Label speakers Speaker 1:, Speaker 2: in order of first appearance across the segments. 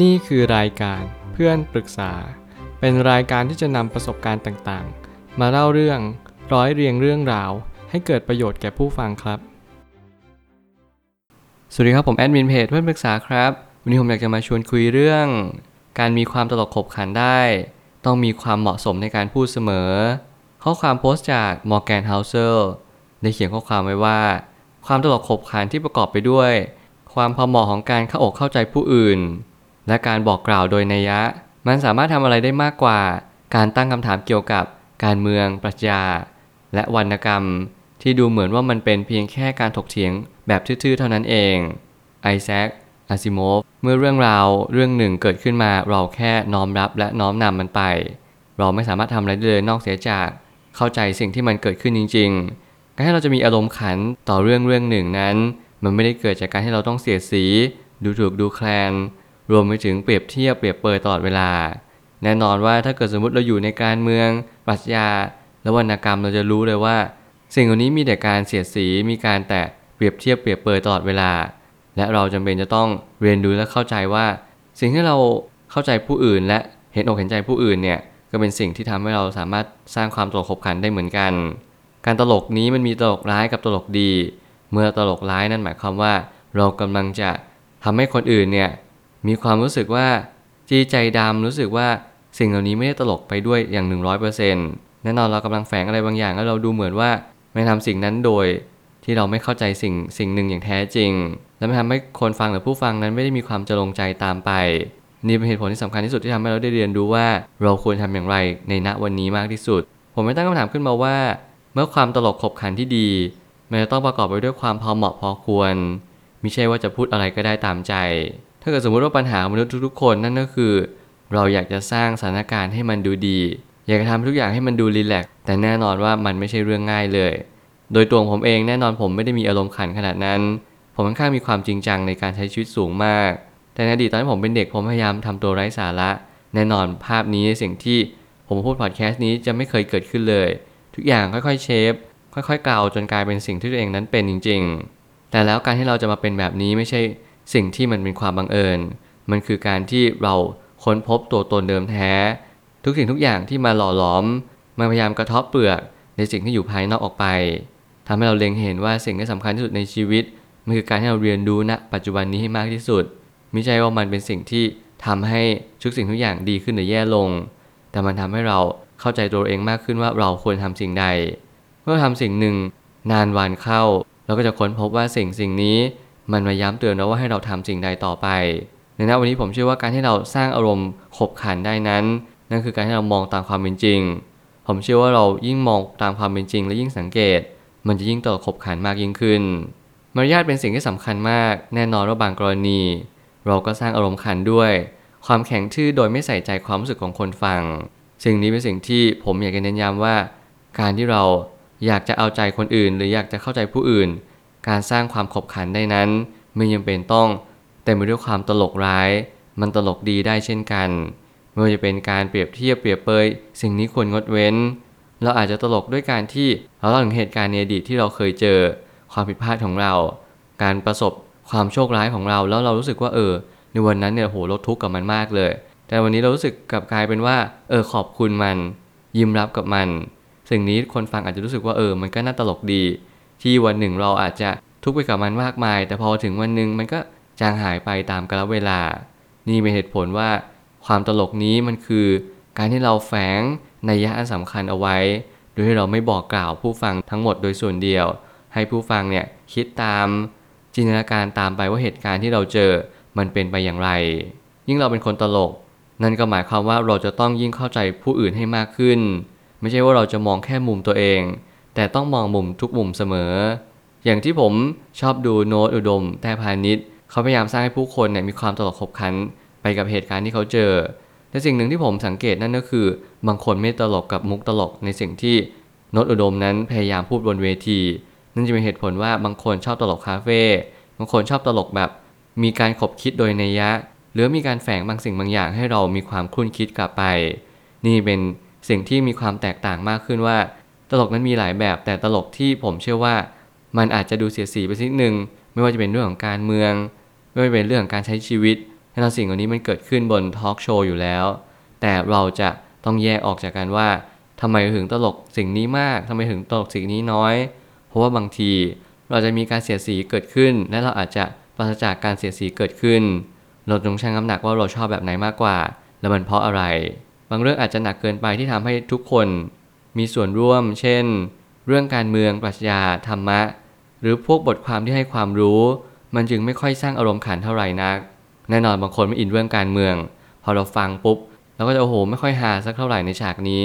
Speaker 1: นี่คือรายการเพื่อนปรึกษา เป็นรายการที่จะนำประสบการณ์ต่างๆ มาเล่าเรื่องร้อยเรียงเรื่องราว ให้เกิดประโยชน์แก่ผู้ฟังครับ สวัสดีครับผมแอดมินเพจเพื่อนปรึกษาครับ วันนี้ผมอยากจะมาชวนคุยเรื่อง การมีความตลกขบขันได้ ต้องมีความเหมาะสมในการพูดเสมอ ข้อความโพสต์จากมอร์แกนเฮาเซอร์ได้เขียนข้อความไว้ว่า ความตลกขบขันที่ประกอบไปด้วย ความพอเหมาะของการเข้าอกเข้าใจผู้อื่น และการบอกกล่าวโดยนัยยะ มันสามารถทำอะไรได้มากกว่า การตั้งคำถามเกี่ยวกับการเมือง ปรัชญา และวรรณกรรม ที่ดูเหมือนว่ามันเป็นเพียงแค่การถกเถียงแบบทื่อๆเท่านั้นเองไอแซคอาซิโมฟเมื่อเรื่องราวเรื่องหนึ่งเกิดขึ้นมาเราแค่น้อมรับและน้อมนำมันไป เราไม่สามารถทำอะไรได้เลยนอกเสียจาก เข้าใจสิ่งที่มันเกิดขึ้นจริง ๆ การให้เราจะมีอารมณ์ขันต่อเรื่องเรื่องหนึ่งนั้น มันไม่ได้เกิดจากการที่เราต้องเสียสี ดูถูกดูแคลน รวมไปถึงเปรียบเทียบเปรียบเปรยตลอดเวลา แน่นอนว่าถ้าเกิดสมมติเราอยู่ในการเมือง ปรัชญา และวรรณกรรมเราจะรู้เลยว่า สิ่งเหล่านี้มีแต่การเสียดสีมีการแตะเปรียบเทียบเปรียบเปรยตลอดเวลา และเราจำเป็นจะต้องเรียนรู้และเข้าใจว่า สิ่งที่เราเข้าใจผู้อื่น และเห็นอกเห็นใจผู้อื่นเนี่ยก็เป็นสิ่งที่ทำให้เราสามารถสร้างความตลกขบขันได้เหมือนกัน การตลกนี้มันมีตลกร้ายกับตลกดี เมื่อตลกร้ายนั่นหมายความว่า เรากำลังจะทำให้คนอื่นเนี่ย มีความรู้สึกว่าจีใจดำรู้สึกว่าสิ่งเหล่านี้ไม่ได้ตลกไปด้วยอย่าง 100%แน่นอนเรากำลังแฝงอะไรบางอย่างแล้วเราดูเหมือนว่าไม่ทำสิ่งนั้นโดย ที่เราไม่เข้าใจสิ่งสิ่งหนึ่งอย่างแท้จริง และไม่ทำให้คนฟังหรือผู้ฟังนั้นไม่ได้มีความจะลงใจตามไป นี่เป็นเหตุผลที่สำคัญที่สุดที่ทำให้เราได้เรียนรู้ว่า เราควรทำอย่างไรในณวันนี้มากที่สุด ผมไม่ตั้งคำถามขึ้นมาว่า เมื่อความตลกขบขันที่ดีมันจะต้องประกอบไปด้วยความพอเหมาะพอควรมิใช่ว่าจะพูดอะไรก็ได้ตามใจ ถ้าเกิดสมมติว่าปัญหามนุษย์ทุกๆคนนั่นก็คือ เราอยากจะสร้างสถานการณ์ให้มันดูดี อยากจะทำทุกอย่างให้มันดูรีแลกซ์แต่แน่นอนว่ามันไม่ใช่เรื่องง่ายเลย โดยตัวผมเองแน่นอนผมไม่ได้มีอารมณ์ขันขนาดนั้น ผมค่อนข้างมีความจริงจังในการใช้ชีวิตสูงมาก แต่ในอดีตตอนที่ผมเป็นเด็กผมพยายามทำตัวไร้สาระ แน่นอนภาพนี้สิ่งที่ผมพูดพอดแคสต์นี้จะไม่เคยเกิดขึ้นเลย ทุกอย่างค่อยๆเชฟค่อยๆกล่าวจนกลายเป็นสิ่งที่ตัวเองนั้นเป็นจริง ๆ แต่แล้วการที่เราจะมาเป็นแบบนี้ไม่ใช่ สิ่งที่มันเป็นความบังเอิญ มันคือการที่เราค้นพบตัวตนเดิมแท้ ทุกสิ่งทุกอย่างที่มาหล่อหลอมมาพยายามกระทบเปลือกในสิ่งที่อยู่ภายนอกออกไปทำให้เราเล็งเห็นว่าสิ่งที่สำคัญที่สุดในชีวิต มันคือการที่เราเรียนรู้ณปัจจุบันนี้ให้มากที่สุดม่ใช่ว่ามันเป็นสิ่งที่ทำให้ทุกสิ่งทุกอย่างดีขึ้นหรือแย่ลง แต่มันทำให้เราเข้าใจตัวเองมากขึ้นว่าเราควรทำสิ่งใด เมื่อทำสิ่งหนึ่ง นานวันเข้า เราก็จะค้นพบว่าสิ่งสิ่งนี้ มันมาย้ำเตือนเราว่าให้เราทำสิ่งใดต่อไปในณวันนี้ผมเชื่อว่าการที่เราสร้างอารมณ์ขบขันได้นั้น นั่นคือการที่เรามองตามความเป็นจริง ผมเชื่อว่าเรายิ่งมองตามความเป็นจริง และยิ่งสังเกต มันจะยิ่งตลกขบขันมากยิ่งขึ้น มารยาทเป็นสิ่งที่สำคัญมาก แน่นอนว่าบางกรณี เราก็สร้างอารมณ์ขันด้วย ความแข็งทื่อโดยไม่ใส่ใจความรู้สึกของคนฟัง สิ่งนี้เป็นสิ่งที่ผมอยากจะเน้นย้ำว่า การที่เราอยากจะเอาใจคนอื่น หรืออยากจะเข้าใจผู้อื่น การสร้างความขบขันได้นั้น ไม่ยังเป็นต้องเต็มไปด้วยความตลกร้าย มันตลกดีได้เช่นกันไม่ว่าจะเป็นการเปรียบเทียบเปรียบเปยสิ่งนี้ควรงดเว้น เราอาจจะตลกด้วยการที่เราเล่าถึงเหตุการณ์ในอดีตที่เราเคยเจอ ความผิดพลาดของเรา การประสบความโชคร้ายของเราแล้วเรารู้สึกว่าเออ ในวันนั้นเนี่ยโหเราทุกข์กับมันมากเลย แต่วันนี้เรารู้สึกกลับกลายเป็นว่า เออขอบคุณมัน ยิ้มรับกับมัน สิ่งนี้คนฟังอาจจะรู้สึกว่าเออ มันก็น่าตลกดี ที่วันหนึ่งเราอาจจะทุกข์ไปกับมันมากมาย แต่พอถึงวันหนึ่งมันก็จางหายไปตามกาลเวลา นี่เป็นเหตุผลว่า ความตลกนี้มันคือการที่เราแฝงในยยะอันสำคัญเอาไว้ โดยที่เราไม่บอกกล่าวผู้ฟังทั้งหมดโดยส่วนเดียว ให้ผู้ฟังเนี่ยคิดตามจินตนาการตามไปว่าเหตุการณ์ที่เราเจอมันเป็นไปอย่างไร ยิ่งเราเป็นคนตลก นั่นก็หมายความว่าเราจะต้องยิ่งเข้าใจผู้อื่นให้มากขึ้น ไม่ใช่ว่าเราจะมองแค่มุมตัวเอง แต่ต้องมองมุมทุกมุมเสมอ อย่างที่ผมชอบดูโน้ตอุดม แต่พาณิชย์เขาพยายามสร้างให้ผู้คนเนี่ยมีความตลกขบขันไปกับเหตุการณ์ที่เขาเจอ และสิ่งหนึ่งที่ผมสังเกตนั่นก็คือ บางคนไม่ตลกกับมุกตลกในสิ่งที่โน้ตอุดมนั้นพยายามพูดบนเวที นั่นจะเป็นเหตุผลว่าบางคนชอบตลกคาเฟ่บางคนชอบตลกแบบ มีการขบคิดโดยนัยยะ หรือมีการแฝงบางสิ่งบางอย่างให้เรามีความคุ้นคิดกลับไป นี่เป็นสิ่งที่มีความแตกต่างมากขึ้นว่า ตลกนั้นมีหลายแบบ แต่ตลกที่ผมเชื่อว่า มันอาจจะดูเสียสีไปนิดนึง ไม่ว่าจะเป็นเรื่องของการเมือง ไม่ว่าจะเป็นเรื่องของการใช้ชีวิตแน่นอนสิ่งเหล่านี้มันเกิดขึ้นบนทอล์กโชว์อยู่แล้ว แต่เราจะต้องแยกออกจากกันว่าทำไมถึงตลกสิ่งนี้มากทำไมถึงตลกสิ่งนี้น้อย เพราะว่าบางทีเราจะมีการเสียสีเกิดขึ้น และเราอาจจะปราศจากการเสียสีเกิดขึ้น เราต้องชั่งน้ำหนักว่าเราชอบแบบไหนมากกว่า และมันเพราะอะไร บางเรื่องอาจจะหนักเกินไปที่ทำให้ทุกคน มีส่วนร่วม เช่น เรื่องการเมืองปรัชญาธรรมะ หรือพวกบทความที่ให้ความรู้ มันจึงไม่ค่อยสร้างอารมณ์ขันเท่าไหร่นัก แน่นอนบางคนไม่อินเรื่องการเมือง พอเราฟังปุ๊บเราก็จะโอ้โหไม่ค่อยหาสักเท่าไหร่ในฉากนี้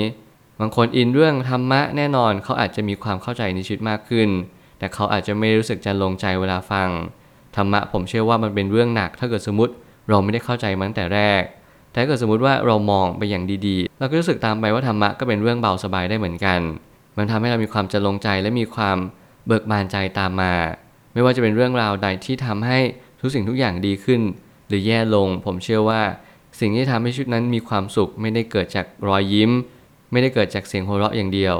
Speaker 1: บางคนอินเรื่องธรรมะแน่นอนเขาอาจจะมีความเข้าใจในชีวิตมากขึ้น แต่เขาอาจจะไม่รู้สึกจะลงใจเวลาฟังธรรมะผมเชื่อว่ามันเป็นเรื่องหนัก ถ้าเกิดสมมติเราไม่ได้เข้าใจมันตั้งแต่แรก แต่ถ้าเกิดสมมติว่าเรามองไปอย่างดีๆ เราก็รู้สึกตามไปว่าธรรมะก็เป็นเรื่องเบาสบายได้เหมือนกัน มันทำให้เรามีความจะลงใจและมีความเบิกบานใจตามมา ไม่ว่าจะเป็นเรื่องราวใดที่ทำให้ทุกสิ่งทุกอย่างดีขึ้น หรือแย่ลง ผมเชื่อว่า สิ่งที่ทำให้ชุดนั้นมีความสุข ไม่ได้เกิดจากรอยยิ้ม ไม่ได้เกิดจากเสียงหัวเราะอย่างเดียว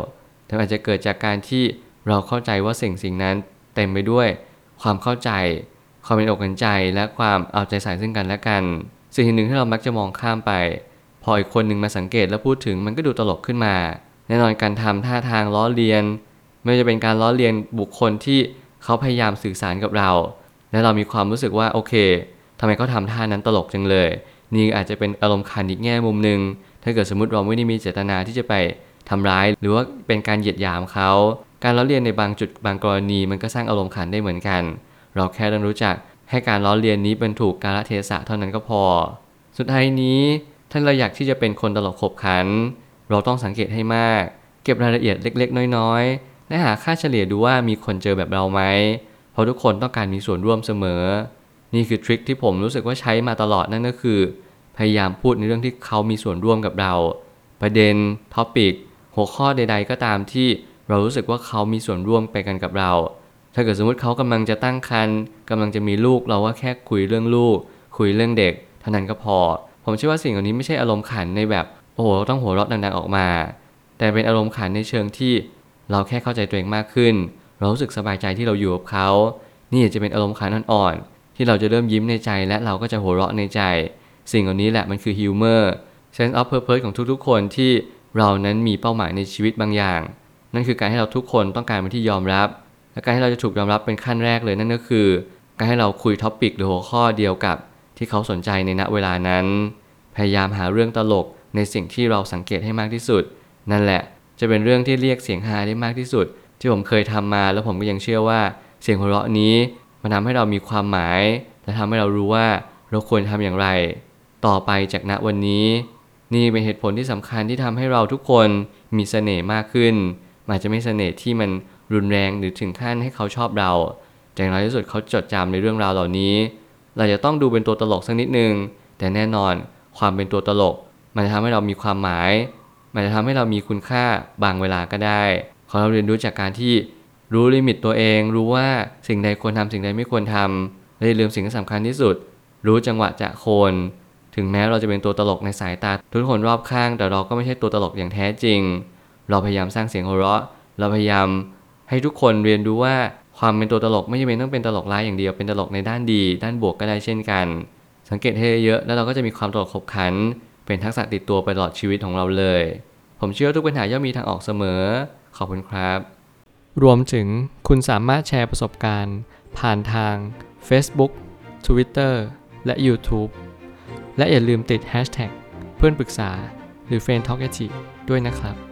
Speaker 1: แต่อาจจะเกิดจากการที่เราเข้าใจว่าสิ่งสิ่งนั้น เต็มไปด้วย ความเข้าใจ ความเป็นอกเป็นใจและความเอาใจใส่ซึ่งกันและกัน สิ่งหนึ่งที่เรามักจะมองข้ามไป พออีกคนหนึ่งมาสังเกตและพูดถึงมันก็ดูตลกขึ้นมา แน่นอนการทำท่าทางล้อเลียน ไม่ว่าจะเป็นการล้อเลียนบุคคลที่เขาพยายามสื่อสารกับเรา และเรามีความรู้สึกว่าโอเคทำไมเขาทำท่านั้นตลกจังเลย นี่อาจจะเป็นอารมณ์ขันอีกแง่มุมหนึ่งถ้าเกิดสมมติเราไม่ได้มีเจตนาที่จะไปทำร้าย หรือว่าเป็นการเหยียดหยามเขาการล้อเลียนในบางจุดบางกรณีมันก็สร้างอารมณ์ขันได้เหมือนกัน เราแค่ต้องรู้จัก ให้การล้อเลียนนี้เป็นถูกกาลเทศะเท่านั้นก็พอ สุดท้ายนี้ถ้านเราอยากที่จะเป็นคนตลกขบขัน เราต้องสังเกตให้มาก เก็บรายละเอียดเล็ก ๆ น้อยๆ และหาค่าเฉลี่ยดูว่ามีคนเจอแบบเราไหม เพราะทุกคนต้องการมีส่วนร่วมเสมอ นี่คือทริคที่ผมรู้สึกว่าใช้มาตลอดนั่นก็คือ พยายามพูดในเรื่องที่เขามีส่วนร่วมกับเรา ประเด็นท็อปิกหัวข้อใด ๆ ก็ตามที่เรารู้สึกว่าเขามีส่วนร่วมไปกันกับเรา ถ้าเกิดสมมติเขากำลังจะตั้งครรภ์กำลังจะมีลูกเราว่าแค่คุยเรื่องลูก คุยเรื่องเด็กเท่านั้นก็พอ ผมเชื่อว่าสิ่งเหล่านี้ไม่ใช่อารมณ์ขันในแบบโอ้โหต้องหัวเราะดังๆออกมา แต่เป็นอารมณ์ขันในเชิงที่เราแค่เข้าใจตัวเองมากขึ้น เรารู้สึกสบายใจที่เราอยู่กับเขานี่จะเป็นอารมณ์ขันอ่อนๆที่เราจะเริ่มยิ้มในใจและเราก็จะหัวเราะในใจ สิ่งเหล่านี้แหละมันคือฮิวเมอร์ sense of purpose ของทุกๆ คนที่เรานั้นมีเป้าหมายในชีวิตบางอย่าง นั่นคือการให้เราทุกคนต้องการเป็นที่ยอมรับ และการให้เราจะถูกยอมรับเป็นขั้นแรกเลยนั่นก็คือ การให้เราคุยท็อปิกหรือหัวข้อเดียวกับที่เขาสนใจในณเวลานั้น พยายามหาเรื่องตลกในสิ่งที่เราสังเกตให้มากที่สุด นั่นแหละ จะเป็นเรื่องที่เรียกเสียงฮาได้มากที่สุด ที่ผมเคยทำมาแล้วผมก็ยังเชื่อว่าเสียงหัวเราะนี้มันทำให้เรามีความหมาย และทำให้เรารู้ว่าเราควรทำอย่างไร ต่อไปจากณวันนี้ นี่เป็นเหตุผลที่สำคัญที่ทำให้เราทุกคนมีเสน่ห์มากขึ้นมันอาจจะไม่เสน่ห์ที่มัน รุนแรงหรือถึงขั้นให้เขาชอบเราแต่อย่างน้อยที่สุดเขาจดจำในเรื่องราวเหล่านี้ เราจะต้องดูเป็นตัวตลกสักนิดนึง แต่แน่นอนความเป็นตัวตลก มันจะทำให้เรามีความหมาย มันจะทำให้เรามีคุณค่าบางเวลาก็ได้ ขอเราเรียนรู้จากการที่รู้ลิมิตตัวเอง รู้ว่าสิ่งใดควรทำสิ่งใดไม่ควรทำและอย่าลืมสิ่งที่สำคัญที่สุด รู้จังหวะจะโคน ถึงแม้เราจะเป็นตัวตลกในสายตา ทุกคนรอบข้าง แต่เราก็ไม่ใช่ตัวตลกอย่างแท้จริง เราพยายามสร้างเสียงหัวเราะ เราพยายาม ให้ทุกคนเรียนรู้ว่าความเป็นตัวตลกไม่จำเป็นต้องเป็นตลกร้ายอย่างเดียวเป็นตลกในด้านดี ด้านบวกก็ได้เช่นกัน สังเกตให้เยอะแล้วเราก็จะมีความตลกขบขัน เป็นทักษะติดตัวไปตลอดชีวิตของเราเลย ผมเชื่อทุกปัญหาย่อมมีทางออกเสมอ ขอบคุณครับ รวมถึงคุณสามารถแชร์ประสบการณ์ ผ่านทาง Facebook Twitter และ YouTube และอย่าลืมติด Hashtag เพื่อนปรึกษาหรือ f r ร e n d t a l k ด้วยนะครับ